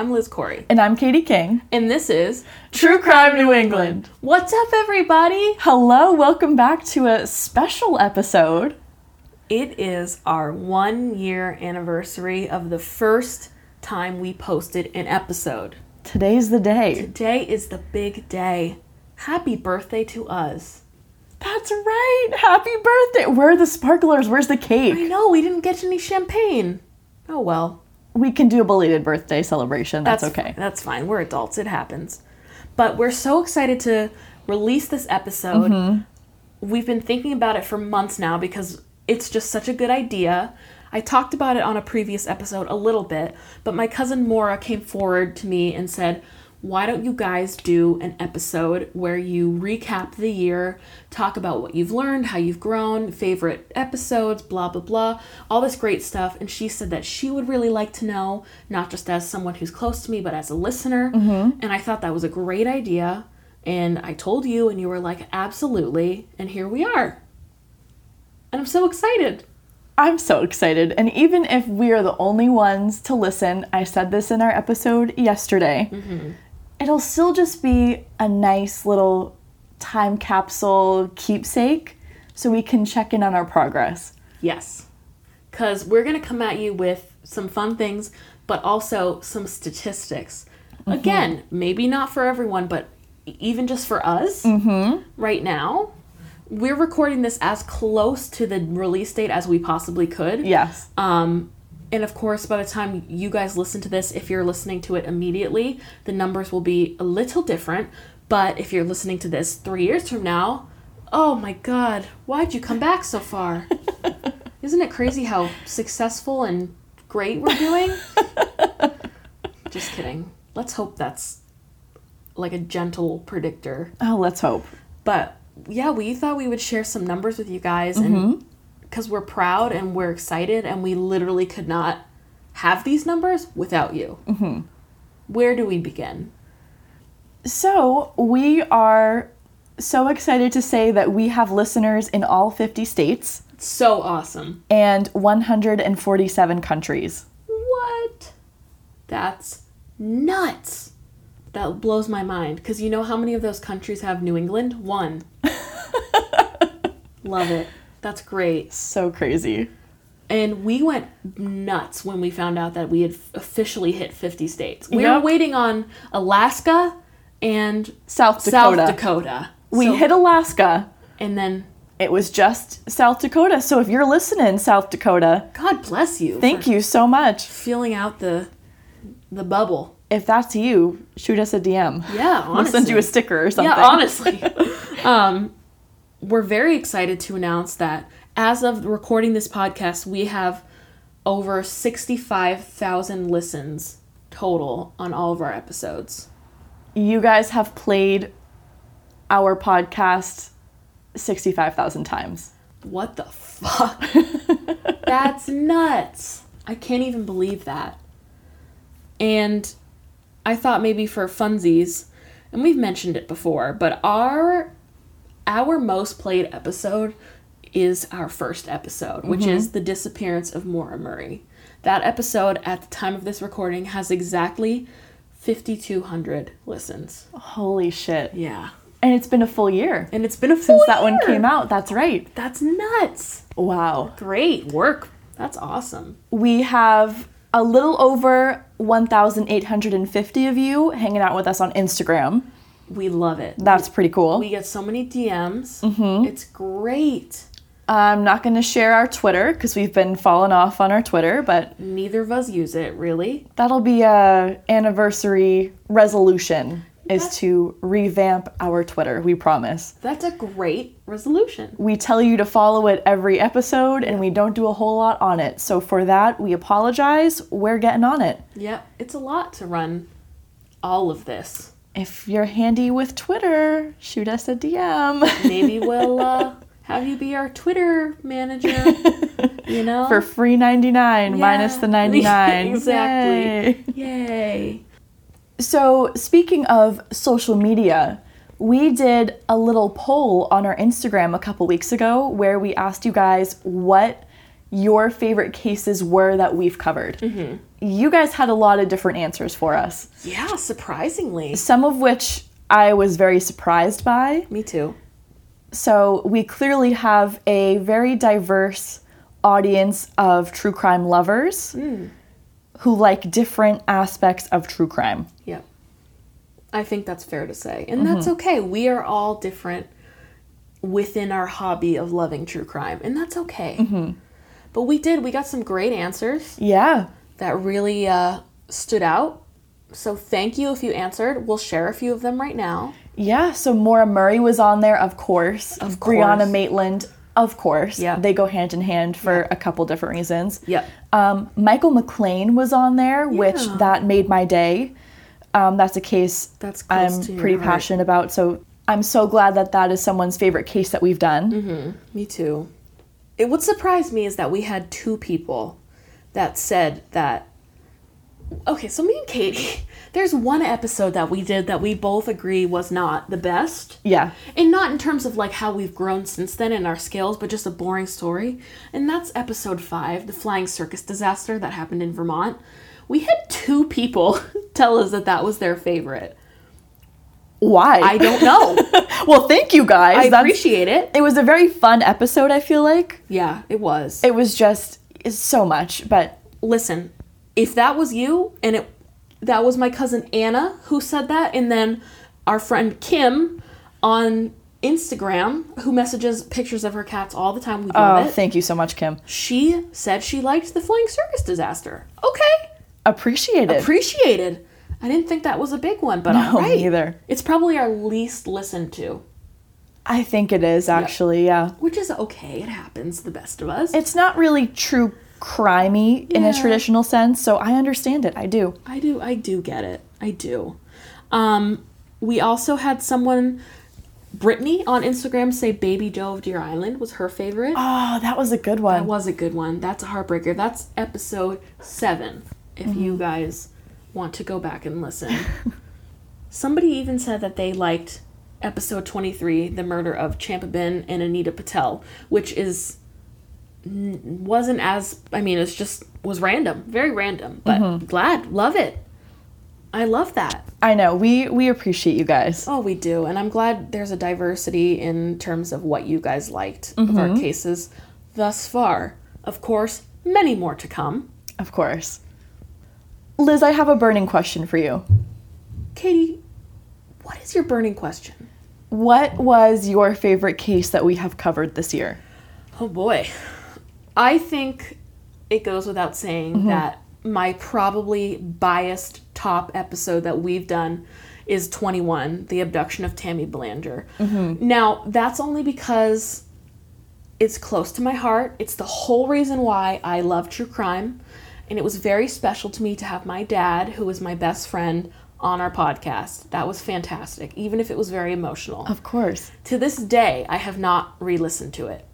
I'm Liz Corey. And I'm Katie King. And this is True Crime New England. What's up, everybody? Hello, welcome back to a special episode. It is our one year anniversary of the first time we posted an episode. Today's the day. Today is the big day. Happy birthday to us. That's right. Happy birthday. Where are the sparklers? Where's the cake? I know we didn't get any champagne. Oh well. We can do a belated birthday celebration. That's, okay. fine. That's fine. We're adults. It happens. But we're so excited to release this episode. Mm-hmm. We've been thinking about it for months now because it's just such a good idea. I talked about it on a previous episode a little bit, but my cousin Mora came forward to me and said, why don't you guys do an episode where you recap the year, talk about what you've learned, how you've grown, favorite episodes, blah, blah, blah, all this great stuff. And she said that she would really like to know, not just as someone who's close to me, but as a listener. Mm-hmm. And I thought that was a great idea. And I told you, and you were like, absolutely. And here we are. And I'm so excited. I'm so excited. And even if we are the only ones to listen, I said this in our episode yesterday, mm-hmm. It'll still just be a nice little time capsule keepsake so we can check in on our progress. Yes. Because we're going to come at you with some fun things, but also some statistics. Again, maybe not for everyone, but even just for us right now. We're recording this as close to the release date as we possibly could. Yes. Um, and of course, by the time you guys listen to this, if you're listening to it immediately, the numbers will be a little different. But if you're listening to this three years from now, oh my god, why'd you come back so far? Isn't it crazy how successful and great we're doing? Just kidding. Let's hope that's like a gentle predictor. Oh, let's hope. But yeah, we thought we would share some numbers with you guys and mm-hmm. Because we're proud and we're excited and we literally could not have these numbers without you. Mm-hmm. Where do we begin? So, we are so excited to say that we have listeners in all 50 states So awesome. and 147 countries. What? That's nuts. That blows my mind because you know how many of those countries have New England? One. Love it. That's great. So crazy. And we went nuts when we found out that we had officially hit 50 states. We Yep. were waiting on Alaska and South Dakota. South Dakota. We So- hit Alaska. and then It was just South Dakota. So if you're listening, South Dakota, God bless you. thank you so much. Feeling out the the bubble. If that's you, shoot us a DM. Yeah, honestly. We'll send you a sticker or something. Yeah, honestly. um, we're very excited to announce that as of recording this podcast, we have over 65,000 listens total on all of our episodes. You guys have played our podcast 65,000 times. What the fuck? That's nuts. I can't even believe that. And I thought maybe for funsies, and we've mentioned it before, but our our most played episode is our first episode, which is mm-hmm. the disappearance of Maura Murray. That episode at the time of this recording has exactly 5200 listens. Holy shit. Yeah. And it's been a full year And it's been a full since that one came out. That's right. That's nuts. Wow. Great work. That's awesome. We have a little over 1,850 of you hanging out with us on Instagram. We love it. That's pretty cool. We get so many DMs. Mm-hmm. It's great. I'm not going to share our Twitter because we've been falling off on our Twitter, but Neither of us use it, really. that'll be a anniversary resolution is to revamp our Twitter. We promise. That's a great resolution. We tell you to follow it every episode and we don't do a whole lot on it. So for that, we apologize. We're getting on it. Yeah, it's a lot to run all of this. If you're handy with Twitter, shoot us a DM. Maybe we'll uh, have you be our Twitter manager. You know? For free 99 minus the 99. Exactly. Yay. Yay. So, speaking of social media, we did a little poll on our Instagram a couple weeks ago where we asked you guys what your favorite cases were that we've covered. You guys had a lot of different answers for us. Yeah, surprisingly. Some of which I was very surprised by. Me too. So we clearly have a very diverse audience of true crime lovers hmm. who like different aspects of true crime. Yeah. I think that's fair to say. And that's mm-hmm. okay. We are all different within our hobby of loving true crime, and that's okay. Mm-hmm. But we did, we got some great answers Yeah. That really uh, stood out. So thank you if you answered. We'll share a few of them right now. Yeah, so Maura Murray was on there, of course. Of course. Brianna. Maitland, of course. Yeah. They go hand in hand for a couple different reasons. Yeah. Um, Michael McLean was on there, which that made my day. Um, that's a case That's I'm pretty heart. passionate about. So I'm so glad that that is someone's favorite case that we've done. Mm-hmm. Me too. It what surprised me is that we had two people that said that. Okay, so me and Katie, there's one episode that we did that we both agree was not the best. Yeah. And not in terms of like how we've grown since then in our skills, but just a boring story. And that's episode five, the flying circus disaster that happened in Vermont. We had two people tell us that that was their favorite. Why? I don't know. well, thank you guys. I That's- appreciate it. It was a very fun episode, I feel like. Yeah, it was. It was just it's so much, but listen, if that was you and it that was my cousin Anna who said that and then our friend Kim on Instagram who messages pictures of her cats all the time we oh, it. thank you so much, Kim. she said she liked the flying circus disaster. Okay. Appreciated. Appreciated. I didn't think that was a big one, but No, all right. either. It's probably our least listened to, I think it is actually, yeah. which is okay. It happens, the best of us. It's not really true crimey in a traditional sense, so I understand it. I do. I do I do get it. I do. Um, we also had someone Brittany on Instagram say Baby Joe of Deer Island was her favorite. Oh, that was a good one. That was a good one. That's a heartbreaker. That's episode seven. If you guys want to go back and listen. Somebody even said that they liked episode 23, the murder of Champabin and Anita Patel, which is wasn't as I mean, it's just was random, very random, but mm-hmm. glad, love it. I love that. I know. We we appreciate you guys. Oh, we do. And I'm glad there's a diversity in terms of what you guys liked of our mm-hmm. cases thus far. Of course, many more to come. Of course. Liz, I have a burning question for you. Katie, what is your burning question? What was your favorite case that we have covered this year? Oh boy. I think it goes without saying mm-hmm. that my probably biased top episode that we've done is 21, the abduction of Tammy Belanger. Mm-hmm. Now, that's only because it's close to my heart. It's the whole reason why I love true crime. And it was very special to me to have my dad, who was my best friend, on our podcast. That was fantastic, even if it was very emotional. Of course. To this day, I have not re listened to it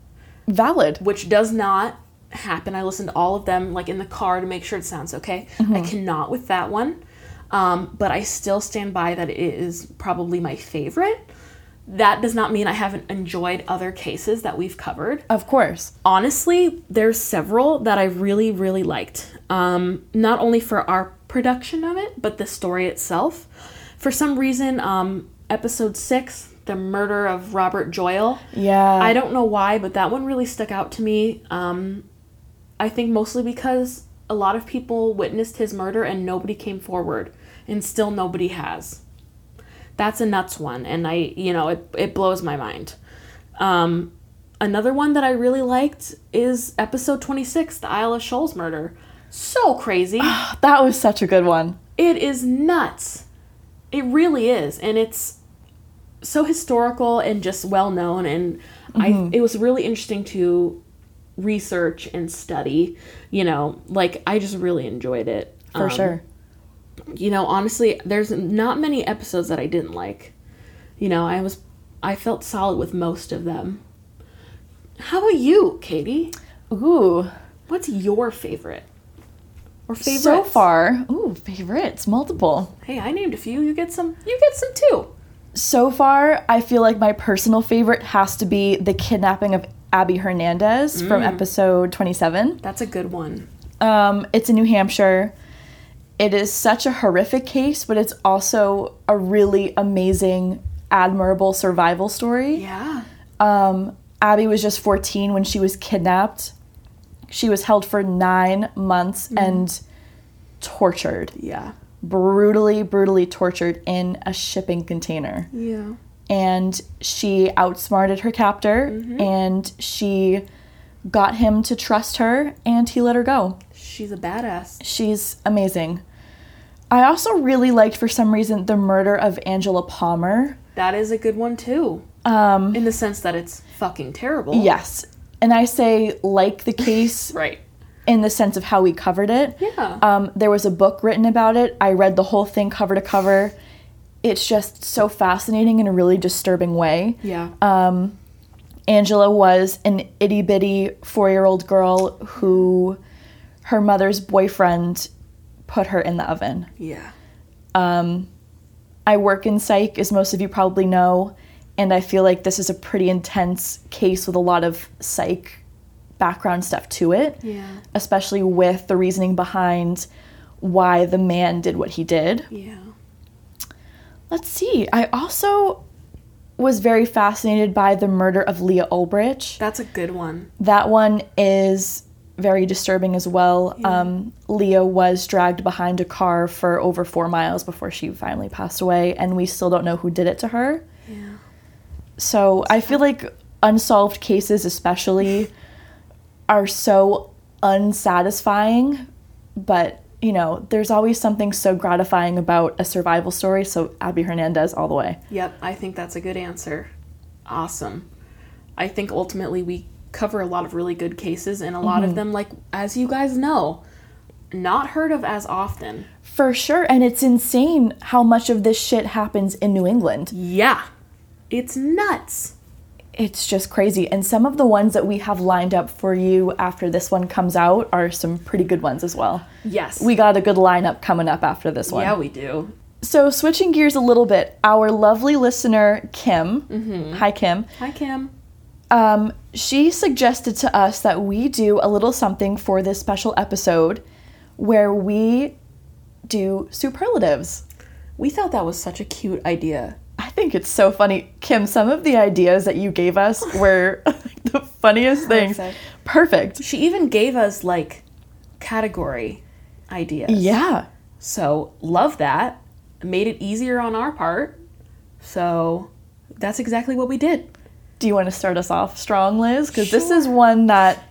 Valid. which does not happen. I listened to all of them like in the car to make sure it sounds okay. I cannot with that one. Um, but I still stand by that it is probably my favorite. That does not mean I haven't enjoyed other cases that we've covered. Of course. Honestly, there's several that I really, really liked. Um, not only for our production of it, but the story itself. For some reason, um, episode six, the murder of Robert Joyle, Yeah. I don't know why, but that one really stuck out to me. Um, I think mostly because a lot of people witnessed his murder and nobody came forward, and still nobody has. That's a nuts one, and I, you know, it, it blows my mind. Um, another one that I really liked is episode 26, the Isle of Shoals murder. So crazy. that was such a good one. It is nuts. It really is, and it's so historical and just well known. And I, it was really interesting to research and study. You know, like I just really enjoyed it For Um, sure. You know, honestly, there's not many episodes that I didn't like. You know, I was, I felt solid with most of them. How about you, Katie? Ooh. What's your favorite? Or favorite? So far, ooh, favorites, multiple. Hey, I named a few. You get some. You get some too. So far, I feel like my personal favorite has to be the kidnapping of Abby Hernandez from episode 27. That's a good one. Um, it's in New Hampshire. it is such a horrific case, but it's also a really amazing, admirable survival story. Yeah. Um, Abby was just 14 when she was kidnapped. She was held for nine months and tortured, Yeah. brutally, brutally tortured in a shipping container. Yeah. And she outsmarted her captor and she got him to trust her and he let her go. She's a badass. She's amazing. I also really liked, for some reason, the murder of Angela Palmer. That is a good one too. Um, In the sense that it's fucking terrible. yes. And I say like the case Right. in the sense of how we covered it. Yeah. Um, there was a book written about it. I read the whole thing cover to cover. It's just so fascinating in a really disturbing way. yeah. Um, Angela was an itty bitty four year old girl who her mother's boyfriend put her in the oven. yeah. Um, I work in psych, as most of you probably know, and I feel like this is a pretty intense case with a lot of psych background stuff to it, Yeah. especially with the reasoning behind why the man did what he did. Yeah. Let's see. I also was very fascinated by the murder of Leah Ulbrich. That's a good one. That one is very disturbing as well. Um, Leah was dragged behind a car for over four miles before she finally passed away, and we still don't know who did it to her. So I feel like unsolved cases, especially, are so unsatisfying, but you know, there's always something so gratifying about a survival story. So Abby Hernandez, all the way. Yep, I think that's a good answer. Awesome. I think ultimately we cover a lot of really good cases, and a lot of mm-hmm. them, like, as you guys know, not heard of as often. For sure, and it's insane how much of this shit happens in New England. Yeah. It's nuts. It's just crazy. And some of the ones that we have lined up for you after this one comes out are some pretty good ones as well. Yes. We got a good lineup coming up after this one. yeah, we do. So, switching gears a little bit, our lovely listener, Kim, hi Kim, Hi, Kim. um, she suggested to us that we do a little something for this special episode where we do superlatives. We thought that was such a cute idea. I think it's so funny. Kim, some of the ideas that you gave us were the funniest things. Perfect. Perfect. She even gave us, like, category ideas. Yeah. So, love that. Made it easier on our part. So, that's exactly what we did. Do you want to start us off strong, Liz? Because this is one that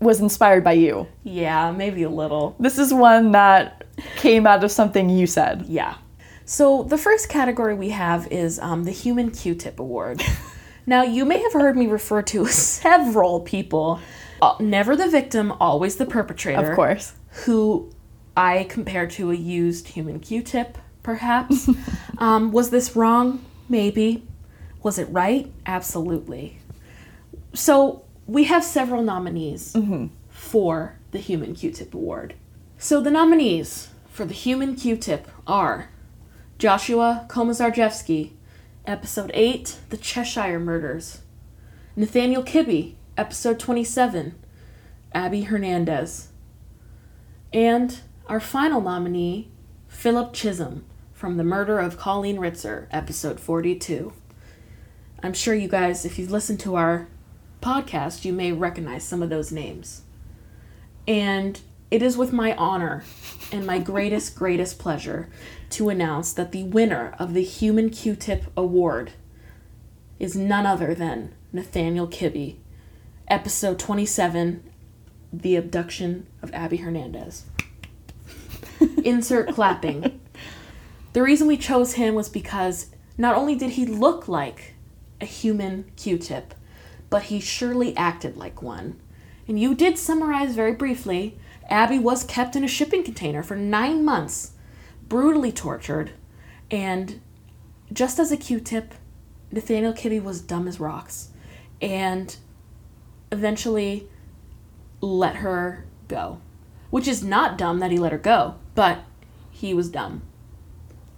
was inspired by you. Yeah, maybe a little. This is one that came out of something you said. Yeah. So the first category we have is um, the Human Q-Tip Award. now you may have heard me refer to several people, uh, never the victim, always the perpetrator. Of course. Who I compare to a used human Q-tip, perhaps. um, was this wrong? Maybe. Was it right? Absolutely. So we have several nominees for the Human Q-Tip Award. So the nominees for the Human Q-Tip are Joshua Komisarjevsky, Episode 8, The Cheshire Murders. Nathaniel Kibbe, Episode 27, Abby Hernandez. And our final nominee, Philip Chisholm, from The Murder of Colleen Ritzer, Episode 42. I'm sure you guys, if you've listened to our podcast, you may recognize some of those names. And it is with my honor and my greatest, greatest pleasure to announce that the winner of the Human Q Tip Award is none other than Nathaniel Kibbe, episode 27 The Abduction of Abby Hernandez. Insert clapping. The reason we chose him was because not only did he look like a human Q tip, but he surely acted like one. And you did summarize very briefly Abby was kept in a shipping container for nine months, brutally tortured, and just as a Q tip, Nathaniel Kibbe was dumb as rocks and eventually let her go. Which is not dumb that he let her go, but he was dumb.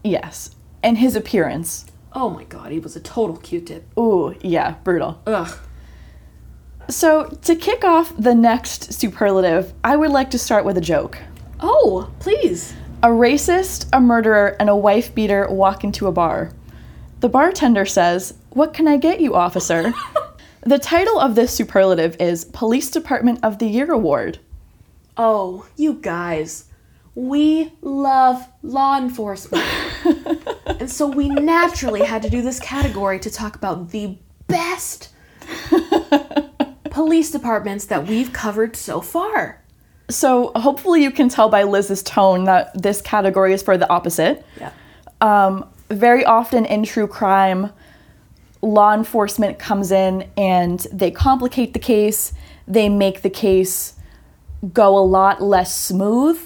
Yes. And his appearance. Oh my god, he was a total Q tip. Ooh, yeah, brutal. Ugh. So, to kick off the next superlative, I would like to start with a joke. Oh, please. A racist, a murderer, and a wife beater walk into a bar. The bartender says, What can I get you, officer? the title of this superlative is Police Department of the Year Award. Oh, you guys. We love law enforcement. and so we naturally had to do this category to talk about the best police departments that we've covered so far. So, hopefully, you can tell by Liz's tone that this category is for the opposite. Yeah. Um, very often in true crime, law enforcement comes in and they complicate the case, they make the case go a lot less smooth,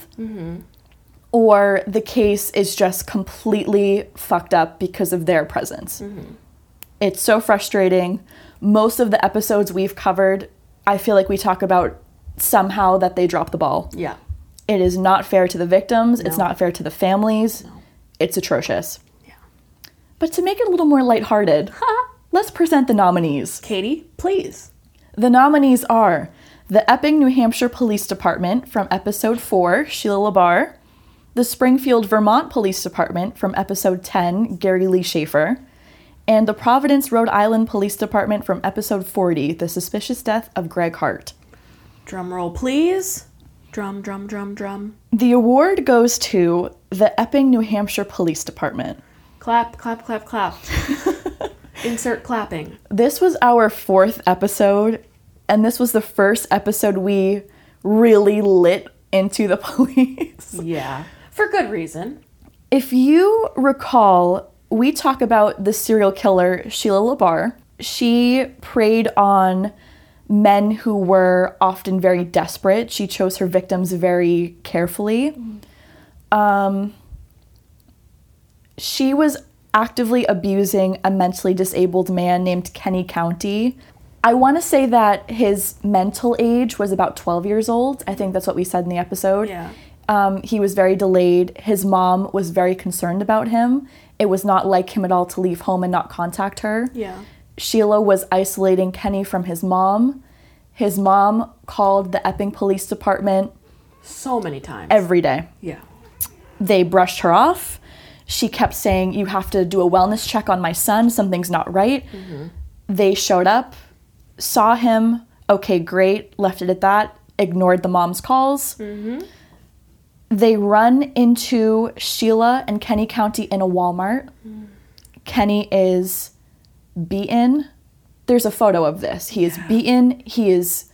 or the case is just completely fucked up because of their presence. It's so frustrating. Most of the episodes we've covered, I feel like we talk about somehow that they drop the ball. Yeah. It is not fair to the victims, it's not fair to the families. It's atrocious. Yeah. But to make it a little more lighthearted, let's present the nominees. Katie, please. The nominees are the Epping, New Hampshire Police Department from episode 4, Sheila LaBarre, the Springfield, Vermont Police Department from episode 10, Gary Lee Schaefer, and the Providence, Rhode Island Police Department from episode 40, The Suspicious Death of Greg Hart. Drum roll, please. Drum, drum, drum, drum. The award goes to the Epping, New Hampshire Police Department. Clap, clap, clap, clap. Insert clapping. This was our fourth episode, and this was the first episode we really lit into the police. Yeah. For good reason. If you recall, we talk about the serial killer Sheila LaBarre. She preyed on men who were often very desperate. She chose her victims very carefully. Um, she was actively abusing a mentally disabled man named Kenny Countie. I want to say that his mental age was about 12 years old. I think that's what we said in the episode. Yeah. Um, he was very delayed. His mom was very concerned about him. It was not like him at all to leave home and not contact her. Yeah. Sheila was isolating Kenny from his mom. His mom called the Epping Police Department So many times. every day. yeah. They brushed her off. She kept saying, You have to do a wellness check on my son. Something's not right. Mm-hmm. They showed up, saw him. Okay, great. Left it at that. Ignored the mom's calls. Mm-hmm. They run into Sheila and Kenny Countie in a Walmart. Kenny is beaten. There's a photo of this. He is beaten. He is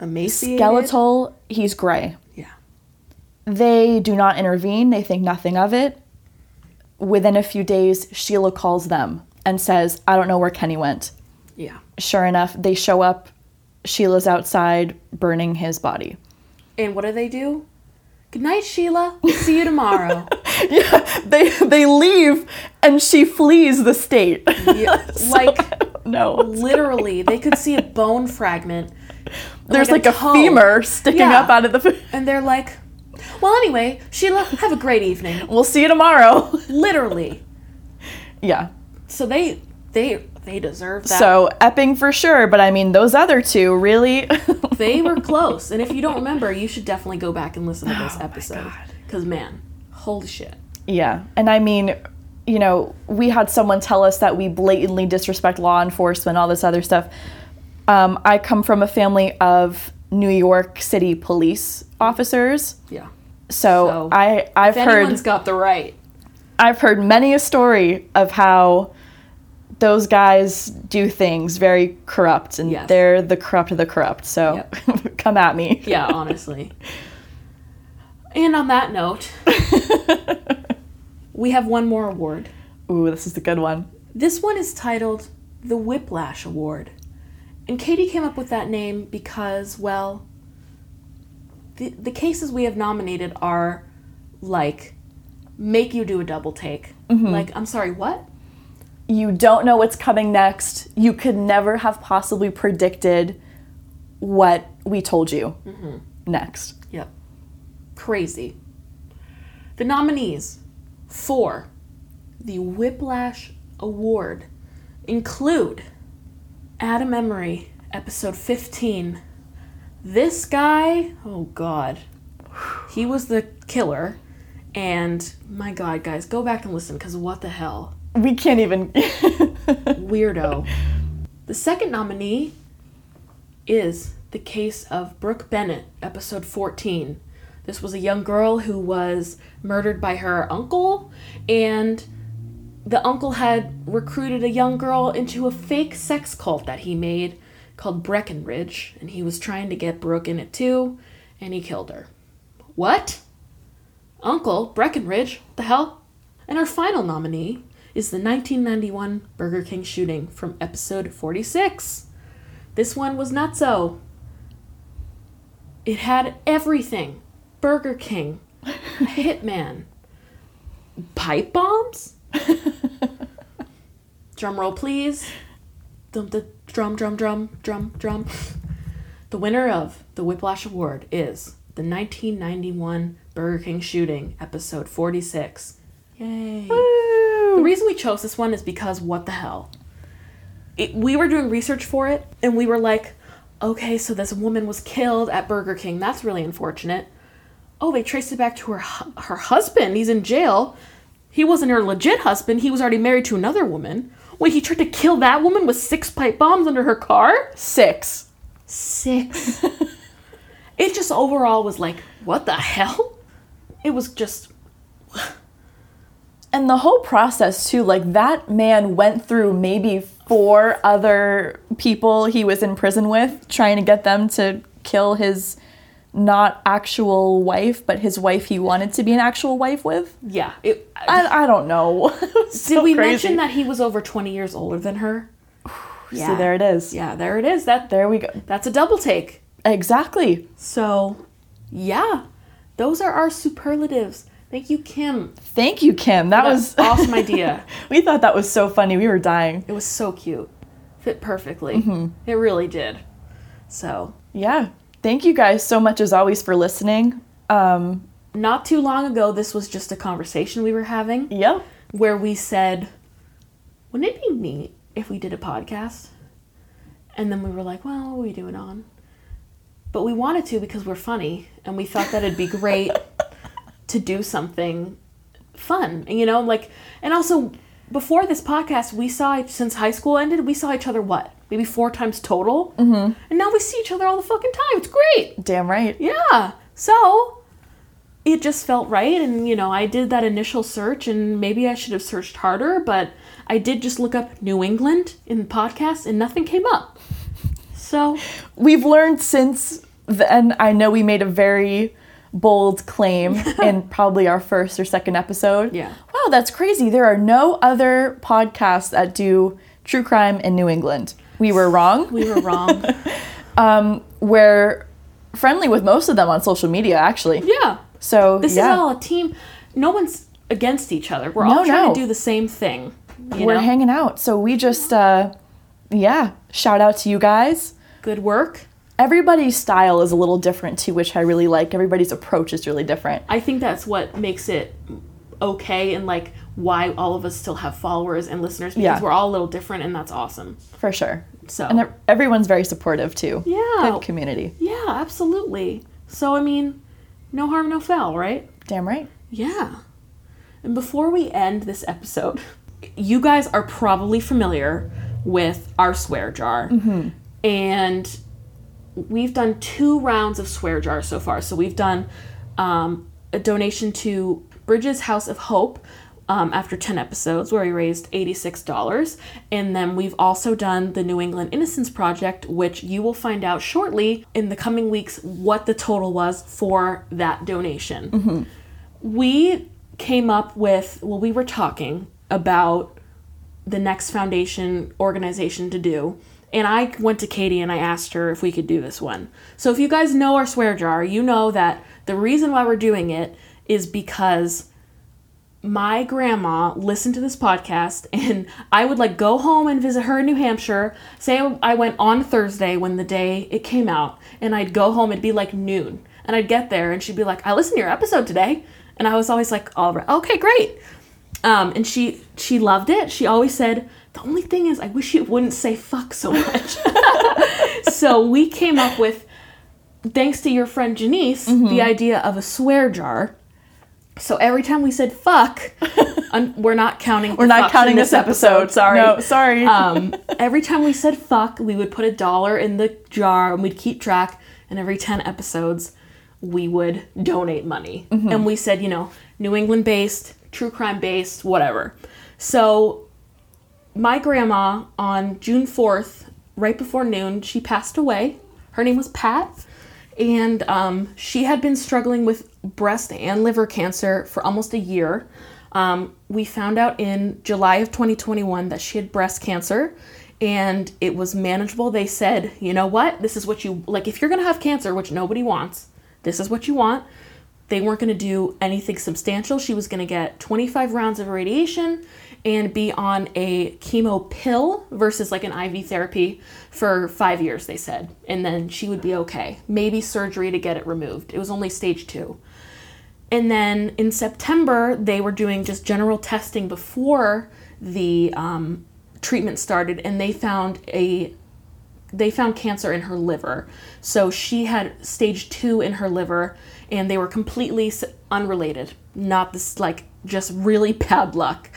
Emaciated. skeletal. He's gray. Yeah. They do not intervene, they think nothing of it. Within a few days, Sheila calls them and says, I don't know where Kenny went. Yeah. Sure enough, they show up. Sheila's outside burning his body. And what do they do? Good night, Sheila. We'll see you tomorrow. Yeah, they they leave and she flees the state. Yeah, like no. literally, they could see a bone fragment. There's like, a, toe. femur sticking Yeah. up out of the And they're like, well, anyway, Sheila, have a great evening. We'll see you tomorrow. Literally. yeah. So they they they deserve that. So Epping for sure, but I mean those other two really they were close. And if you don't remember, you should definitely go back and listen to Oh this episode. Because man, holy shit. Yeah. And I mean, you know, we had someone tell us that we blatantly disrespect law enforcement, all this other stuff. Um, I come from a family of New York City police officers. Yeah. So, So, I, I've If heard anyone's got the right. I've heard many a story of how those guys do things very corrupt and Yes. they're the corrupt of the corrupt. So come at me. Yeah, honestly. and on that note, we have one more award. Ooh, this is a good one. This one is titled the Whiplash Award. And Katie came up with that name because, well, the, the cases we have nominated are like make you do a double take. Mm-hmm. Like, I'm sorry, what? You don't know what's coming next. You could never have possibly predicted what we told you next. Yep. Crazy. The nominees for the Whiplash Award include Adam Emery, episode 15. This guy, oh god. He was the killer. And my God, guys, go back and listen because what the hell? We can't even. Weirdo. The second nominee is The Case of Brooke Bennett, episode 14. This was a young girl who was murdered by her uncle, and the uncle had recruited a young girl into a fake sex cult that he made called Breckenridge, and he was trying to get Brooke in it too, and he killed her. What? Uncle Breckenridge? What the hell? And our final nominee is the 1991 Burger King shooting from episode 46. This one was not so. It had everything Burger King, Hitman, pipe bombs. drum roll, please. Dum, the drum, drum, drum, drum, drum. The winner of the Whiplash Award is the 1991 Burger King shooting, episode 46. Yay. The reason we chose this one is because what the hell? It, we were doing research for it and we were like, okay, so this woman was killed at Burger King. That's really unfortunate. Oh, they traced it back to her her husband. He's in jail. He wasn't her legit husband. He was already married to another woman. Wait, he tried to kill that woman with six pipe bombs under her car? Six. Six. it just overall was like, what the hell? It was just And the whole process, too, like that man went through maybe four other people he was in prison with, trying to get them to kill his not actual wife, but his wife he wanted to be an actual wife with. yeah. It, I, I don't know. Did so we crazy. mention that he was over twenty years older than her? So there it is. Yeah, there it is. That There we go. that's a double take. Exactly. So, yeah, those are our superlatives. Thank you, Kim. Thank you, Kim. That That was awesome idea. we thought that was so funny. We were dying. It was so cute. Fit perfectly. Mm-hmm. It really did. So, Yeah. Thank you guys so much as always for listening. Um, not too long ago, this was just a conversation we were having yep. where we said, wouldn't it be neat if we did a podcast? And then we were like, well, what are we doing on? But we wanted to because we're funny and we thought that it'd be great to do something fun, you know, like, and also before this podcast, we saw since high school ended, we saw each other what, maybe four times total, mm-hmm. and now we see each other all the fucking time. It's great. Damn right. Yeah. So it just felt right. And, you know, I did that initial search and maybe I should have searched harder, but I did just look up New England in podcasts and nothing came up. So, We've learned since then, I know we made a very bold claim in probably our first or second episode. Yeah. Wow, that's crazy. There are no other podcasts that do true crime in New England. We were wrong. we were wrong. Um, we're friendly with most of them on social media, actually. yeah. So, This yeah. is all a team. No one's against each other. We're all trying no. to do the same thing. You we're know? hanging out. So we just, uh, yeah, shout out to you guys. Good work. Everybody's style is a little different too, which I really like. Everybody's approach is really different. I think that's what makes it okay and like why all of us still have followers and listeners because Yeah. we're all a little different and that's awesome. For sure. So And everyone's very supportive too. Yeah. Good community. Yeah, absolutely. So, I mean, no harm, no foul, right? Damn right. Yeah. And before we end this episode, you guys are probably familiar with our swear jar. Mm-hmm. And we've done two rounds of swear jar so far. So we've done um, a donation to Bridges House of Hope um, after 10 episodes where we raised $86. And then we've also done the New England Innocence Project, which you will find out shortly in the coming weeks what the total was for that donation. We came up with, well, we were talking about the next foundation organization to do. And I went to Katie and I asked her if we could do this one. So if you guys know our swear jar, you know that the reason why we're doing it is because my grandma listened to this podcast and I would like go home and visit her in New Hampshire. Say I went on Thursday when the day it came out and I'd go home it'd be like noon and I'd get there and she'd be like I listened to your episode today and I was always like all right okay great um, and she she loved it she always said the only thing is I wish you wouldn't say fuck so much so we came up with thanks to your friend Janice, Mm-hmm. the idea of a swear jar. So every time we said fuck, un- we're not counting. We're not counting this episode. Sorry. No, sorry. um, every time we said fuck, we would put a dollar in the jar and we'd keep track. And every 10 episodes, we would donate money. And we said, you know, New England based, true crime based, whatever. So my grandma on June 4th, right before noon, she passed away. Her name was Pat. And um, she had been struggling with breast and liver cancer for almost a year. Um, we found out in July of 2021 that she had breast cancer and it was manageable. They said, you know what? This is what you like. If you're going to have cancer, which nobody wants, this is what you want. They weren't going to do anything substantial. She was going to get 25 rounds of radiation and be on a chemo pill versus like an IV therapy for five years, they said. And then she would be okay. Maybe surgery to get it removed. It was only stage two. And then in September, they were doing just general testing before the um, treatment started, and they found a they found cancer in her liver. So she had stage two in her liver, and they were completely unrelated. Not this like just really bad luck.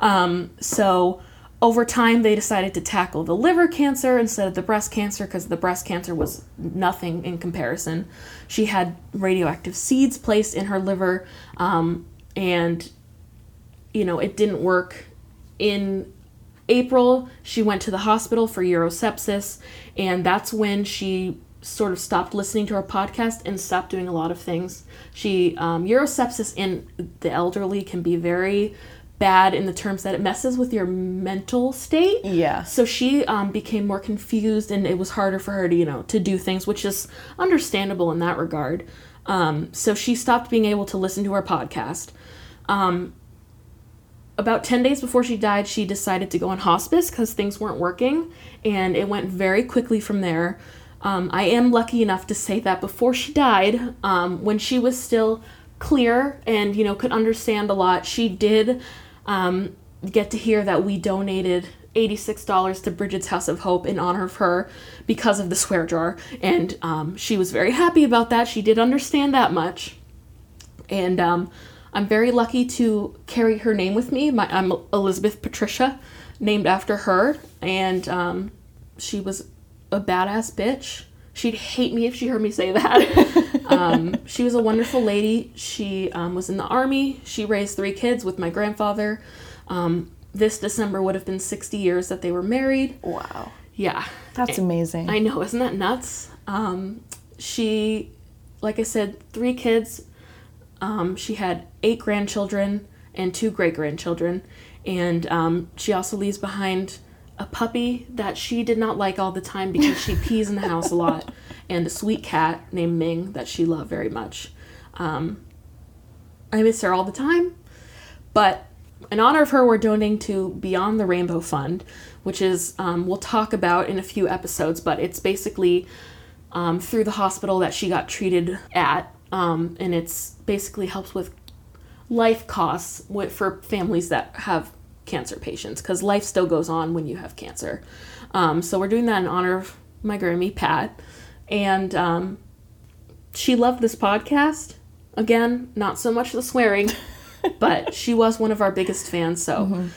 Um, so over time, they decided to tackle the liver cancer instead of the breast cancer because the breast cancer was nothing in comparison. She had radioactive seeds placed in her liver, um, and you know it didn't work. In April, she went to the hospital for urosepsis, and that's when she sort of stopped listening to our podcast and stopped doing a lot of things. She um, urosepsis in the elderly can be very bad in the terms that it messes with your mental state. Yeah. So she um, became more confused, and it was harder for her to you know to do things, which is understandable in that regard. Um, so she stopped being able to listen to our podcast. Um, about 10 days before she died, she decided to go on hospice because things weren't working, and it went very quickly from there. Um, I am lucky enough to say that before she died, um, when she was still clear and you know could understand a lot, she did um, get to hear that we donated $86 to Bridget's House of Hope in honor of her because of the swear jar, and um, she was very happy about that. She did understand that much and um, I'm very lucky to carry her name with me. My, I'm Elizabeth Patricia, named after her, and um, she was a badass bitch. She'd hate me if she heard me say that. um, she was a wonderful lady. She um, was in the army. She raised three kids with my grandfather. Um, this December would have been 60 years that they were married. Wow. Yeah. That's amazing. I know, isn't that nuts? Um, she, like I said, three kids. Um, she had eight grandchildren and two great grandchildren, and um, she also leaves behind a puppy that she did not like all the time because she pees in the house a lot, and a sweet cat named Ming that she loved very much. Um, I miss her all the time, but in honor of her, we're donating to Beyond the Rainbow Fund, which is um, we'll talk about in a few episodes, but it's basically um, through the hospital that she got treated at, um, and it's basically helps with life costs with, for families that have cancer patients because life still goes on when you have cancer. Um, so we're doing that in honor of my Grammy Pat, and um, she loved this podcast. Again, not so much the swearing, but she was one of our biggest fans. So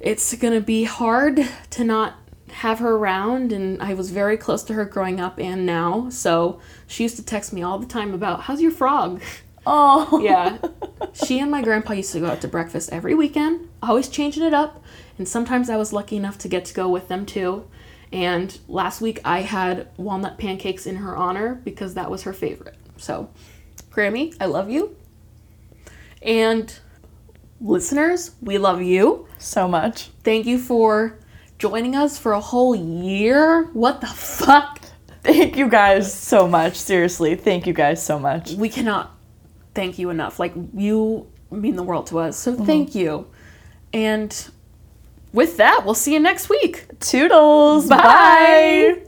it's gonna be hard to not have her around and I was very close to her growing up and now. So she used to text me all the time about how's your frog? oh. Yeah. she and my grandpa used to go out to breakfast every weekend, always changing it up. And sometimes I was lucky enough to get to go with them too. And last week I had walnut pancakes in her honor because that was her favorite. So, Grammy, I love you. And listeners, we love you. So much. Thank you for joining us for a whole year. What the fuck? Thank you guys so much. Seriously, thank you guys so much. We cannot thank you enough. Like, you mean the world to us. So, mm-hmm. thank you. And with that, we'll see you next week. Toodles. Bye. Bye.